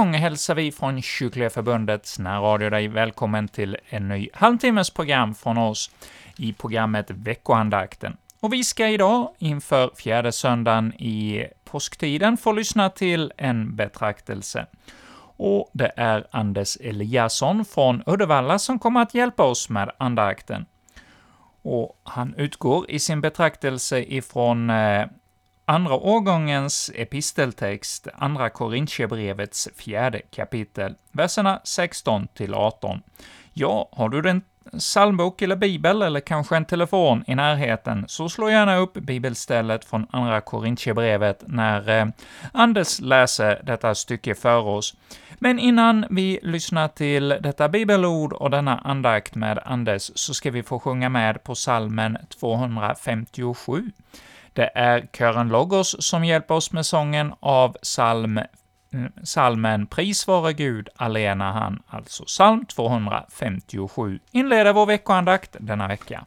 Gång hälsar vi från Kyrkliga Förbundets närradio dig välkommen till en ny halvtimmes program från oss i programmet Veckoandakten. Och vi ska idag, inför fjärde söndagen i påsktiden, få lyssna till en betraktelse. Och det är Anders Eliasson från Uddevalla som kommer att hjälpa oss med andakten. Och han utgår i sin betraktelse ifrån eh, andra årgångens episteltext, Andra Korintierbrevets fjärde kapitel, verserna 16–18. Ja, har du den psalmbok eller bibel, eller kanske en telefon i närheten, så slå gärna upp bibelstället från Andra Korintierbrevet när eh, Anders läser detta stycke för oss. Men innan vi lyssnar till detta bibelord och denna andakt med Anders, så ska vi få sjunga med på salmen 257. Det är kören Logos som hjälper oss med sången av psalm, mm, salmen Pris vare Gud, allena han, alltså psalm 257, inleder vår veckoandakt denna vecka.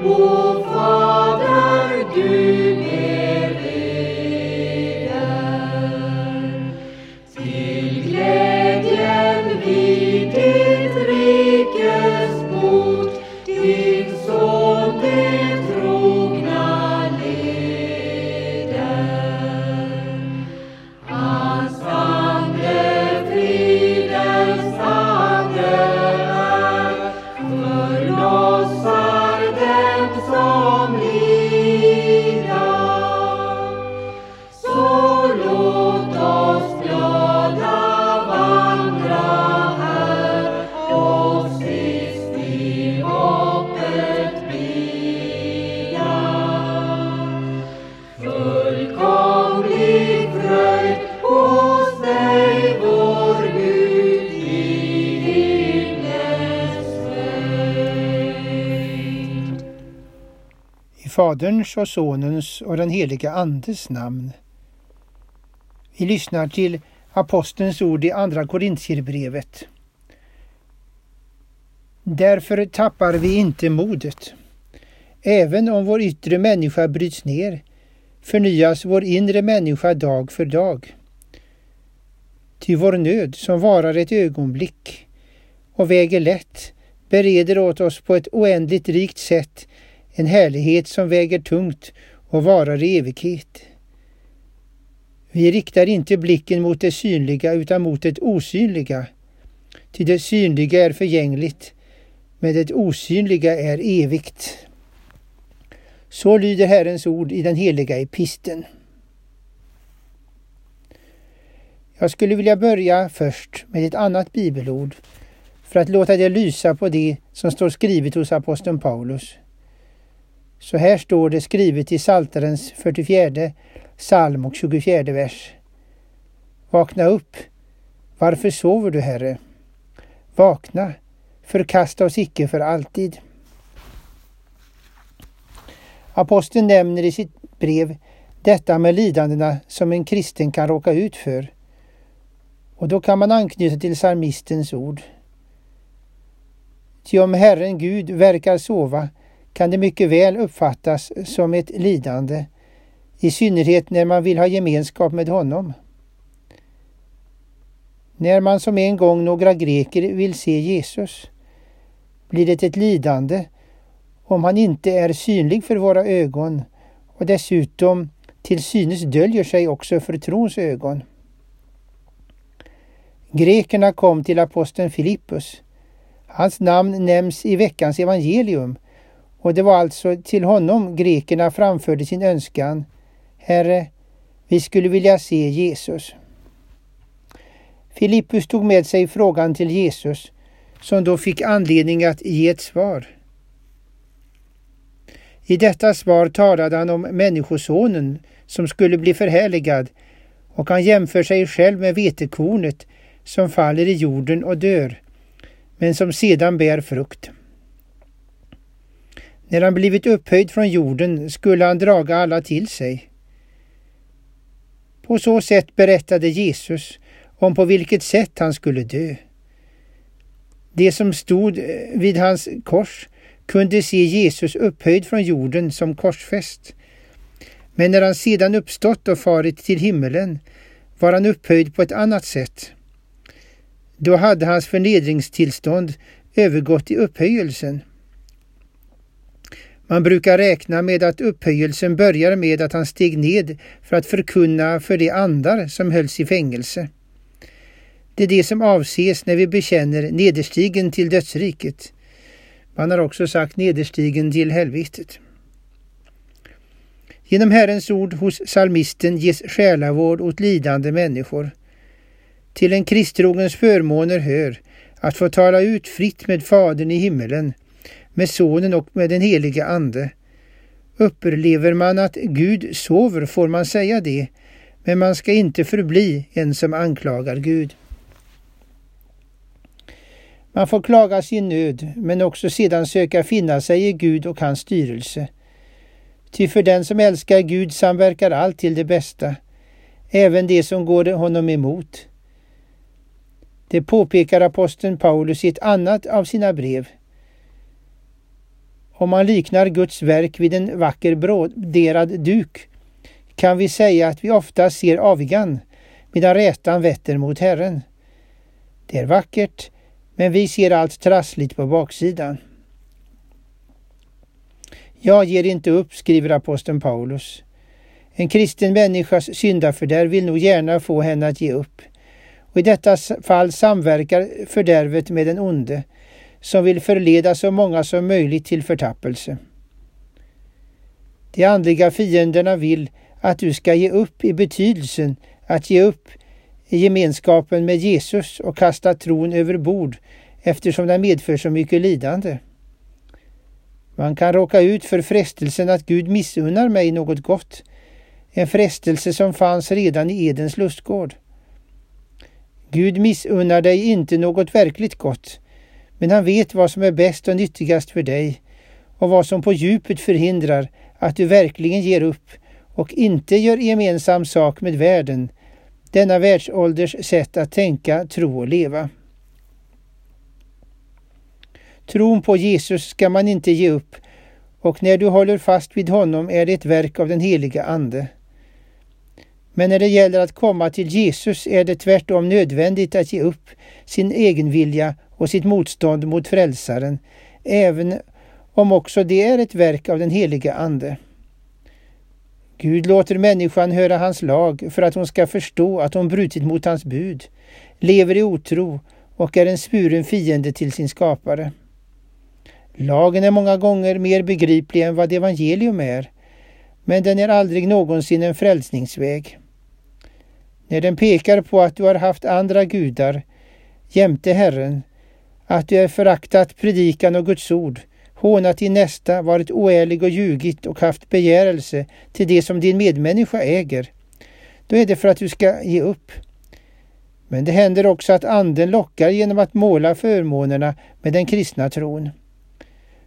Whoa. Faderns och Sonens och den heliga Andes namn. Vi lyssnar till apostelns ord i Andra Korintierbrevet. Därför tappar vi inte modet. Även om vår yttre människa bryts ner förnyas vår inre människa dag för dag. Ty vår nöd, som varar ett ögonblick och väger lätt, bereder åt oss på ett oändligt rikt sätt en härlighet som väger tungt och varar i evighet. Vi riktar inte blicken mot det synliga utan mot det osynliga. Ty det synliga är förgängligt, men det osynliga är evigt. Så lyder Herrens ord i den heliga episten. Jag skulle vilja börja först med ett annat bibelord för att låta det lysa på det som står skrivet hos aposteln Paulus. Så här står det skrivet i Saltarens 44 psalm och 24 vers. Vakna upp, varför sover du, Herre? Vakna, förkasta oss icke för alltid. Aposteln nämner i sitt brev detta med lidandena som en kristen kan råka ut för. Och då kan man anknyta till psalmistens ord. Ty om Herren Gud verkar sova kan det mycket väl uppfattas som ett lidande, i synnerhet när man vill ha gemenskap med honom. När man som en gång några greker vill se Jesus blir det ett lidande om han inte är synlig för våra ögon och dessutom till synes döljer sig också för trons ögon. Grekerna kom till aposteln Filippus. Hans namn nämns i veckans evangelium och det var alltså till honom grekerna framförde sin önskan. Herre, vi skulle vilja se Jesus. Filippus tog med sig frågan till Jesus som då fick anledning att ge ett svar. I detta svar talade han om Människosonen som skulle bli förhärligad och han jämför sig själv med vetekornet som faller i jorden och dör, men som sedan bär frukt. När han blivit upphöjd från jorden skulle han draga alla till sig. På så sätt berättade Jesus om på vilket sätt han skulle dö. De som stod eh, vid hans kors kunde se Jesus upphöjd från jorden som korsfäst. Men när han sedan uppstått och farit till himmelen var han upphöjd på ett annat sätt. Då hade hans förnedringstillstånd övergått i upphöjelsen. Man brukar räkna med att upphöjelsen börjar med att han steg ned för att förkunna för de andar som hölls i fängelse. Det är det som avses när vi bekänner nederstigen till dödsriket. Man har också sagt nederstigen till helvetet. Genom Herrens ord hos psalmisten ges själavård åt lidande människor. Till en kristrogens förmåner hör att få tala ut fritt med Fadern i himmelen med Sonen och med den helige Ande. Upplever man att Gud sover får man säga det, men man ska inte förbli en som anklagar Gud. Man får klaga sin nöd, men också sedan söka finna sig i Gud och hans styrelse. Ty för den som älskar Gud samverkar allt till det bästa, även det som går honom emot. Det påpekar aposteln Paulus i ett annat av sina brev. Om man liknar Guds verk vid en vacker broderad duk kan vi säga att vi ofta ser avigan medan rätan vetter mot Herren. Det är vackert, men vi ser allt trassligt på baksidan. Jag ger inte upp, skriver aposteln Paulus. En kristen människas syndafördärv vill nog gärna få henne att ge upp. Och I detta fall samverkar fördärvet med den onde, som vill förleda så många som möjligt till förtappelse. De andliga fienderna vill att du ska ge upp i betydelsen att ge upp i gemenskapen med Jesus och kasta tron över bord eftersom den medför så mycket lidande. Man kan råka ut för frestelsen att Gud missunnar mig något gott, en frestelse som fanns redan i Edens lustgård. Gud missunnar dig inte något verkligt gott, men han vet vad som är bäst och nyttigast för dig och vad som på djupet förhindrar att du verkligen ger upp och inte gör gemensam sak med världen, denna världsålders sätt att tänka, tro och leva. Tron på Jesus ska man inte ge upp och när du håller fast vid honom är det ett verk av den heliga Ande. Men när det gäller att komma till Jesus är det tvärtom nödvändigt att ge upp sin egen vilja och sitt motstånd mot Frälsaren, även om också det är ett verk av den heliga Ande. Gud låter människan höra hans lag för att hon ska förstå att hon brutit mot hans bud, lever i otro och är en spuren fiende till sin skapare. Lagen är många gånger mer begriplig än vad evangelium är, men den är aldrig någonsin en frälsningsväg. När den pekar på att du har haft andra gudar jämte Herren, att du är föraktat predikan och Guds ord, hånat din nästa, varit oärlig och ljugit och haft begärelse till det som din medmänniska äger, då är det för att du ska ge upp. Men det händer också att anden lockar genom att måla förmånerna med den kristna tron.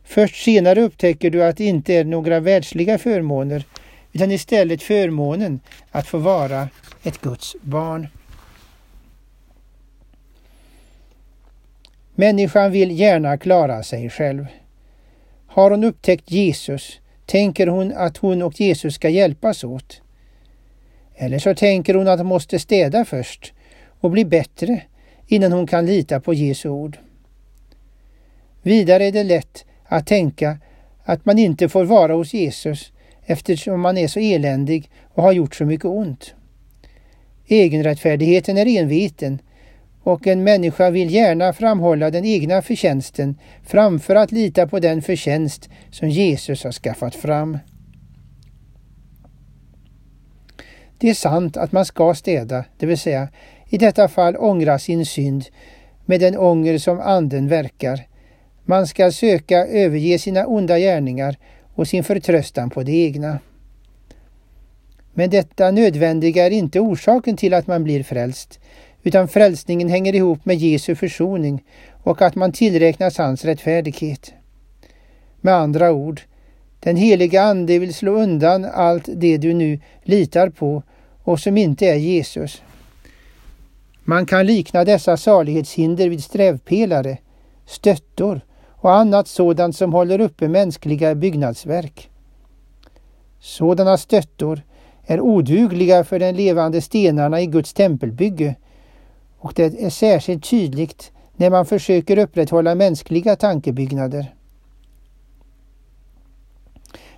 Först senare upptäcker du att det inte är några världsliga förmåner utan istället förmånen att få vara ett Guds barn. Människan vill gärna klara sig själv. Har hon upptäckt Jesus tänker hon att hon och Jesus ska hjälpas åt. Eller så tänker hon att hon måste städa först och bli bättre innan hon kan lita på Jesu ord. Vidare är det lätt att tänka att man inte får vara hos Jesus eftersom man är så eländig och har gjort så mycket ont. Egenrättfärdigheten är enveten och en människa vill gärna framhålla den egna förtjänsten framför att lita på den förtjänst som Jesus har skaffat fram. Det är sant att man ska städa, det vill säga i detta fall ångra sin synd med den ånger som Anden verkar. Man ska söka överge sina onda gärningar och sin förtröstan på det egna. Men detta nödvändiga är inte orsaken till att man blir frälst, utan frälsningen hänger ihop med Jesu försoning och att man tillräknas hans rättfärdighet. Med andra ord, den heliga Ande vill slå undan allt det du nu litar på och som inte är Jesus. Man kan likna dessa salighetshinder vid strävpelare, stöttor och annat sådant som håller uppe mänskliga byggnadsverk. Sådana stöttor är odugliga för de levande stenarna i Guds tempelbygge och det är särskilt tydligt när man försöker upprätthålla mänskliga tankebyggnader.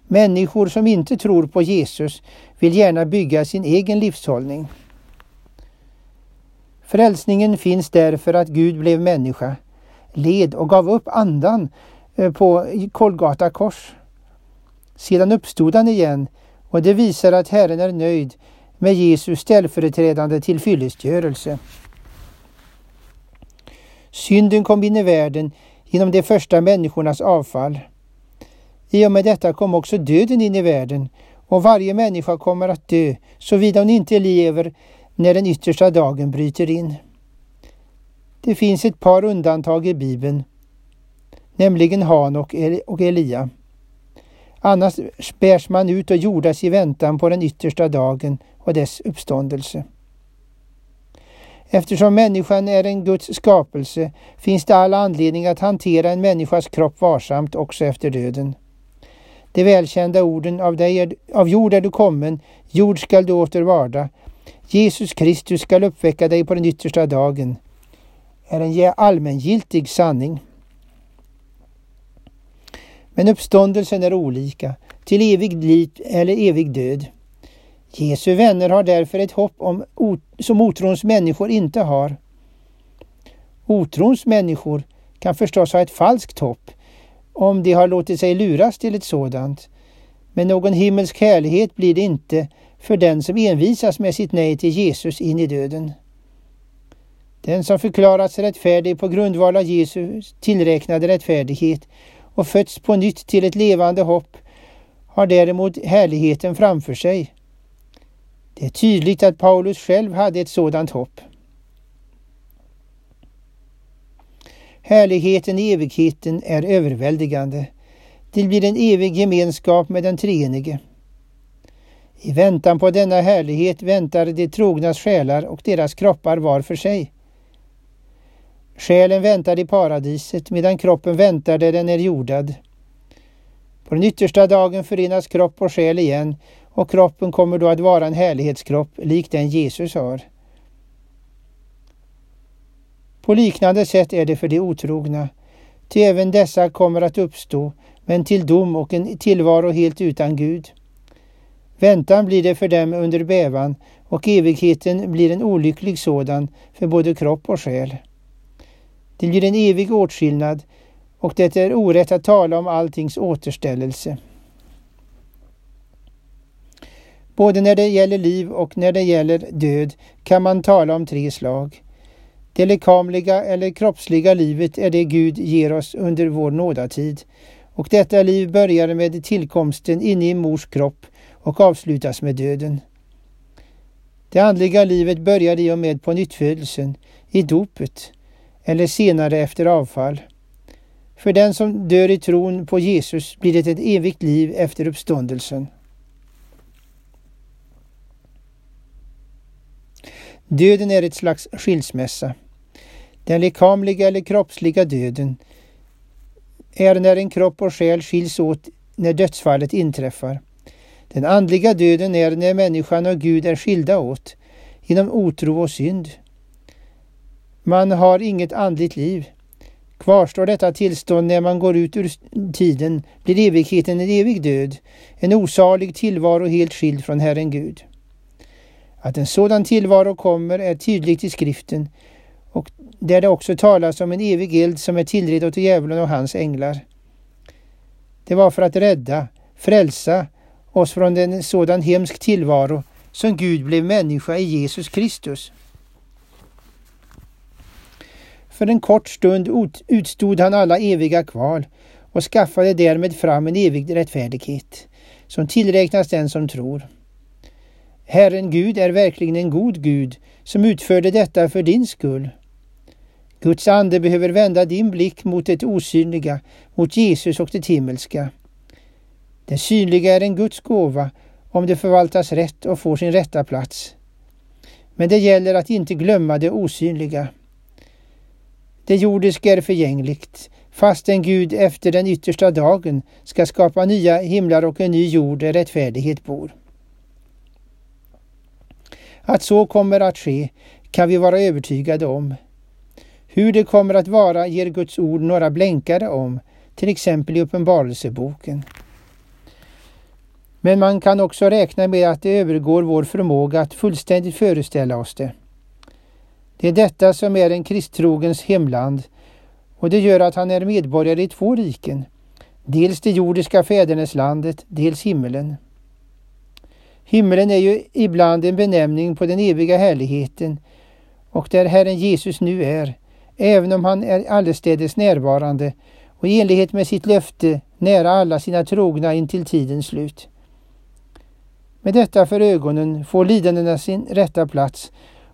Människor som inte tror på Jesus vill gärna bygga sin egen livshållning. Frälsningen finns därför att Gud blev människa, led och gav upp andan eh, på Kolgata kors. Sedan uppstod han igen och det visar att Herren är nöjd med Jesus ställföreträdande tillfyllestgörelse. Synden kom in i världen genom de första människornas avfall. I och med detta kom också döden in i världen och varje människa kommer att dö såvida hon inte lever när den yttersta dagen bryter in. Det finns ett par undantag i Bibeln, nämligen Hanok och Elia. Annars spärs man ut och jordas i väntan på den yttersta dagen och dess uppståndelse. Eftersom människan är en Guds skapelse finns det all anledning att hantera en människas kropp varsamt också efter döden. De välkända orden av, dig är, av jord är du kommen, jord skall du åter varda. Jesus Kristus skall uppväcka dig på den yttersta dagen är en allmängiltig sanning. Men uppståndelsen är olika, till evig liv eller evig död. Jesu vänner har därför ett hopp om, som otrons människor inte har. Otrons människor kan förstås ha ett falskt hopp om de har låtit sig luras till ett sådant. Men någon himmelsk härlighet blir det inte för den som envisas med sitt nej till Jesus in i döden. Den som förklarats rättfärdig på grundval av Jesus tillräknade rättfärdighet och fötts på nytt till ett levande hopp har däremot härligheten framför sig. Det är tydligt att Paulus själv hade ett sådant hopp. Härligheten i evigheten är överväldigande. Det blir en evig gemenskap med den treenige. I väntan på denna härlighet väntar de trognas själar och deras kroppar var för sig. Själen väntar i paradiset medan kroppen väntar där den är jordad. På den yttersta dagen förenas kropp och själ igen och kroppen kommer då att vara en härlighetskropp lik den Jesus har. På liknande sätt är det för de otrogna, ty även dessa kommer att uppstå, men till dom och en tillvaro helt utan Gud. Väntan blir det för dem under bävan och evigheten blir en olycklig sådan för både kropp och själ. Det blir en evig åtskillnad och det är orätt att tala om alltings återställelse. Både när det gäller liv och när det gäller död kan man tala om tre slag. Det lekamliga eller kroppsliga livet är det Gud ger oss under vår nådatid och detta liv börjar med tillkomsten inne i mors kropp och avslutas med döden. Det andliga livet börjar i och med på nyttfödelsen, i dopet eller senare efter avfall. För den som dör i tron på Jesus blir det ett evigt liv efter uppståndelsen. Döden är ett slags skilsmässa. Den lekamliga eller kroppsliga döden är när en kropp och själ skiljs åt när dödsfallet inträffar. Den andliga döden är när människan och Gud är skilda åt genom otro och synd. Man har inget andligt liv. Kvarstår detta tillstånd när man går ut ur tiden blir evigheten en evig död, en osalig tillvaro helt skild från Herren Gud. Att en sådan tillvaro kommer är tydligt i skriften och där det också talas om en evig eld som är tillredd åt djävulen och hans änglar. Det var för att rädda, frälsa oss från en sådan hemsk tillvaro som Gud blev människa i Jesus Kristus. För en kort stund utstod han alla eviga kval och skaffade därmed fram en evig rättfärdighet som tillräknas den som tror. Herren Gud är verkligen en god Gud som utförde detta för din skull. Guds ande behöver vända din blick mot det osynliga, mot Jesus och det himmelska. Det synliga är en Guds gåva om det förvaltas rätt och får sin rätta plats. Men det gäller att inte glömma det osynliga. Det jordiska är förgängligt, fastän Gud efter den yttersta dagen ska skapa nya himlar och en ny jord där rättfärdighet bor. Att så kommer att ske kan vi vara övertygade om. Hur det kommer att vara ger Guds ord några blänkare om, till exempel i Uppenbarelseboken. Men man kan också räkna med att det övergår vår förmåga att fullständigt föreställa oss det. Det är detta som är en kristtrogens hemland och det gör att han är medborgare i två riken. Dels det jordiska fäderneslandet, dels himmelen. Himmelen är ju ibland en benämning på den eviga härligheten och där Herren Jesus nu är, även om han är allestädes närvarande och i enlighet med sitt löfte nära alla sina trogna intill tidens slut. Med detta för ögonen får lidandena sin rätta plats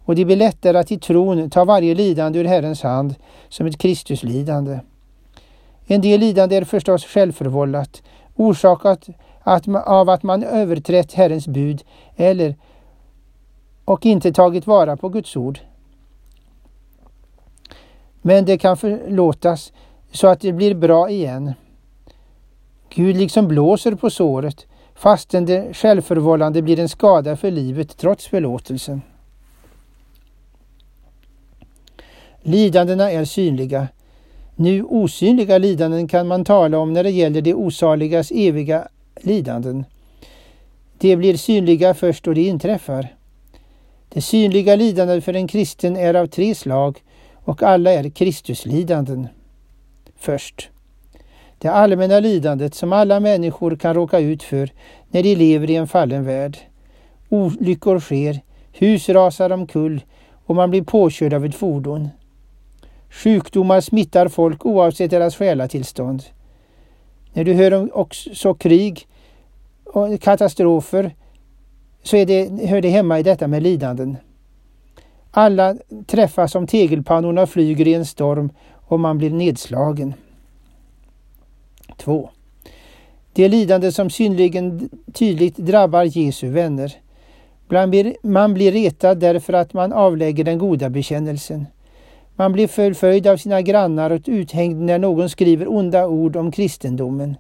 och det blir lättare att i tron ta varje lidande ur Herrens hand som ett Kristuslidande. En del lidande är förstås självförvållat, orsakat att, av att man överträtt Herrens bud eller och inte tagit vara på Guds ord. Men det kan förlåtas så att det blir bra igen. Gud liksom blåser på såret fastän det självförvållande blir en skada för livet trots förlåtelsen. Lidandena är synliga. Nu osynliga lidanden kan man tala om när det gäller de osaligas eviga lidanden. De blir synliga först då de inträffar. Det synliga lidandet för en kristen är av tre slag och alla är Kristuslidanden. Först. Det allmänna lidandet som alla människor kan råka ut för när de lever i en fallen värld. Olyckor sker, hus rasar omkull och man blir påkörd av ett fordon. Sjukdomar smittar folk oavsett deras själatillstånd. När du hör om också krig och katastrofer så är det, hör det hemma i detta med lidanden. Alla träffas som tegelpannorna flyger i en storm och man blir nedslagen. 2. Det lidande som synligen tydligt drabbar Jesu vänner. Man blir retad därför att man avlägger den goda bekännelsen. Man blir förföljd av sina grannar och uthängd när någon skriver onda ord om kristendomen.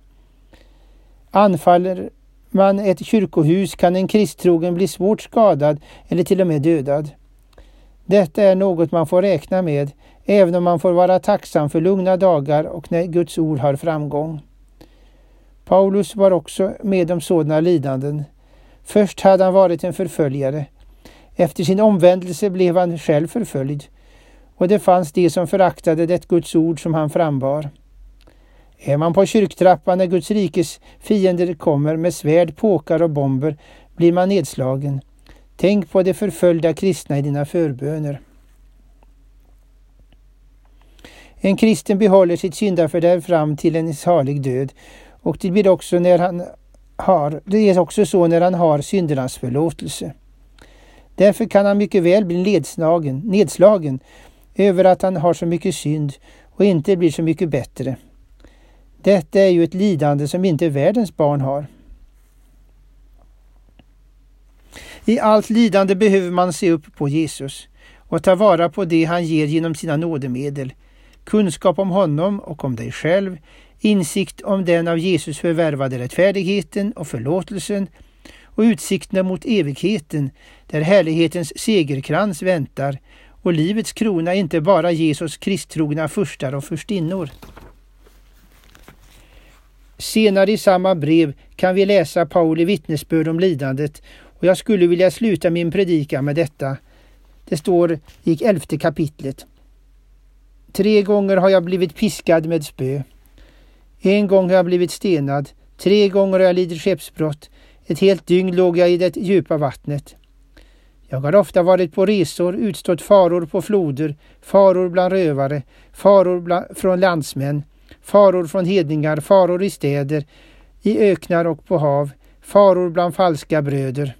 Anfaller man ett kyrkohus kan en kristtrogen bli svårt skadad eller till och med dödad. Detta är något man får räkna med, även om man får vara tacksam för lugna dagar och när Guds ord har framgång. Paulus var också med om sådana lidanden. Först hade han varit en förföljare. Efter sin omvändelse blev han själv förföljd. Och det fanns de som föraktade det Guds ord som han frambar. Är man på kyrktrappan när Guds rikes fiender kommer med svärd, påkar och bomber blir man nedslagen. Tänk på de förföljda kristna i dina förböner. En kristen behåller sitt syndafördärv fram till en salig död och det blir också när han har, det är också så när han har syndernas förlåtelse. Därför kan han mycket väl bli nedslagen, nedslagen över att han har så mycket synd och inte blir så mycket bättre. Detta är ju ett lidande som inte världens barn har. I allt lidande behöver man se upp på Jesus och ta vara på det han ger genom sina nådemedel. Kunskap om honom och om dig själv, insikt om den av Jesus förvärvade rättfärdigheten och förlåtelsen och utsikterna mot evigheten där härlighetens segerkrans väntar och livets krona är inte bara Jesus kristtrogna furstar och furstinnor. Senare i samma brev kan vi läsa Pauli vittnesbörd om lidandet och jag skulle vilja sluta min predikan med detta. Det står i elfte kapitlet. Tre gånger har jag blivit piskad med spö. En gång har jag blivit stenad. Tre gånger har jag lidit skeppsbrott. Ett helt dygn låg jag i det djupa vattnet. Jag har ofta varit på resor, utstått faror på floder, faror bland rövare, faror bland, från landsmän, faror från hedningar, faror i städer, i öknar och på hav, faror bland falska bröder.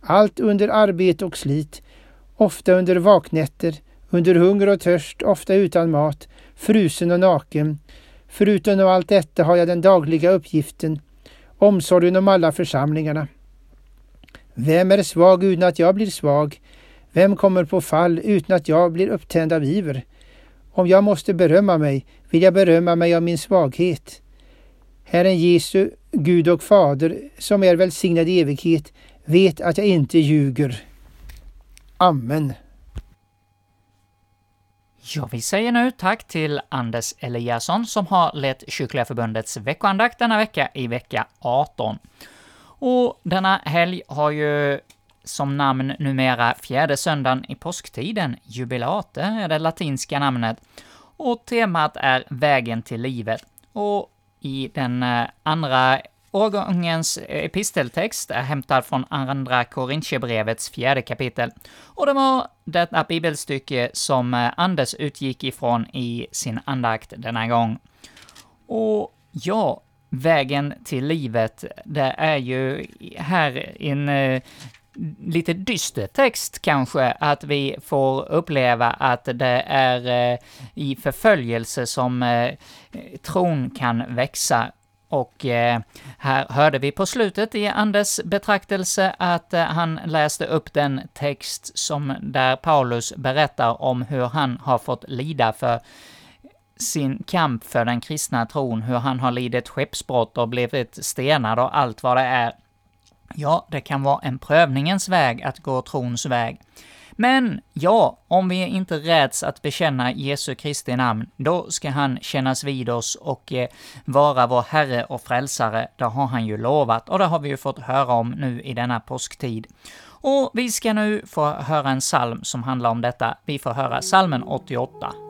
Allt under arbete och slit, ofta under vaknätter, under hunger och törst, ofta utan mat, frusen och naken. Förutom allt detta har jag den dagliga uppgiften, omsorgen om alla församlingarna. Vem är svag utan att jag blir svag? Vem kommer på fall utan att jag blir upptänd av iver? Om jag måste berömma mig, vill jag berömma mig av min svaghet. Herren Jesu, Gud och Fader, som är välsignad i evighet, vet att jag inte ljuger. Amen. Ja, vi säger nu tack till Anders Eliasson som har lett Kyrkliga Förbundets veckoandakt denna vecka i vecka 18. Och denna helg har ju som namn numera fjärde söndagen i påsktiden, jubilate är det latinska namnet, och temat är Vägen till livet. Och i den eh, andra årgångens episteltext är hämtad från Andra Korintierbrevets fjärde kapitel, och det var detta bibelstycke som eh, Anders utgick ifrån i sin andakt denna gång. Och ja, vägen till livet, det är ju här en eh, lite dyster text kanske, att vi får uppleva att det är eh, i förföljelse som eh, tron kan växa. Och eh, här hörde vi på slutet i Anders betraktelse att eh, han läste upp den text som där Paulus berättar om hur han har fått lida för sin kamp för den kristna tron, hur han har lidit skeppsbrott och blivit stenad och allt vad det är. Ja, det kan vara en prövningens väg att gå trons väg. Men ja, om vi inte räds att bekänna Jesu Kristi namn, då ska han kännas vid oss och eh, vara vår Herre och Frälsare. Det har han ju lovat, och det har vi ju fått höra om nu i denna påsktid. Och vi ska nu få höra en psalm som handlar om detta. Vi får höra psalmen 88.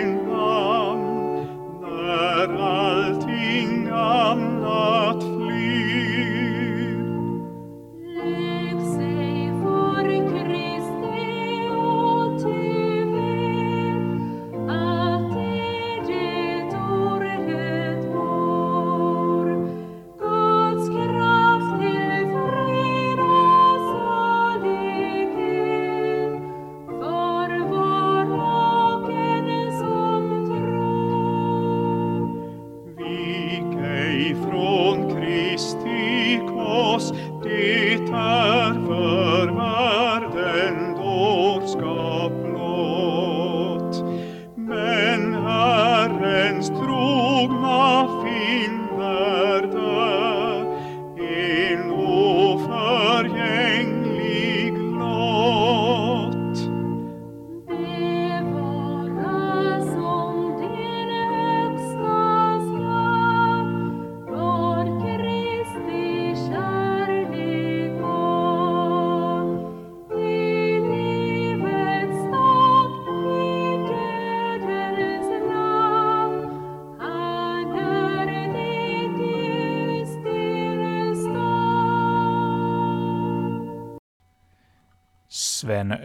God.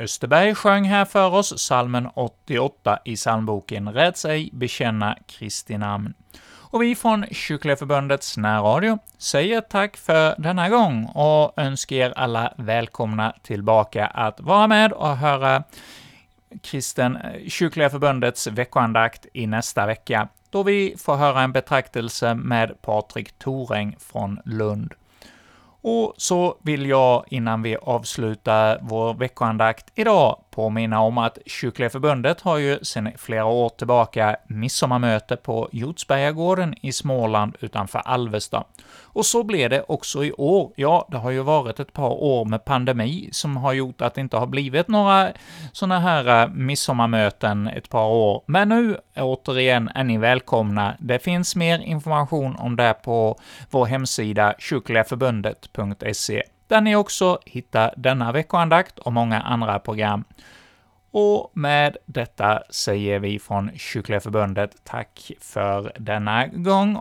Österberg sjöng här för oss salmen 88 i psalmboken Räds ej bekänna Kristi namn. Och vi från Kyrkliga Förbundets närradio säger tack för denna gång och önskar er alla välkomna tillbaka att vara med och höra Kristen eh, Kyrkliga Förbundets veckoandakt i nästa vecka, då vi får höra en betraktelse med Patrik Toräng från Lund. Och så vill jag, innan vi avslutar vår veckoandakt idag, påminna om att Kyrkliga Förbundet har ju sedan flera år tillbaka midsommarmöte på Hjortsbergagården i Småland utanför Alvesta. Och så blir det också i år. Ja, det har ju varit ett par år med pandemi som har gjort att det inte har blivit några sådana här eh, midsommarmöten ett par år. Men nu, återigen, är ni välkomna. Det finns mer information om det på vår hemsida kyrkligaförbundet.se där ni också hittar denna veckoandakt och många andra program. Och med detta säger vi från Kyrkliga Förbundet tack för denna gång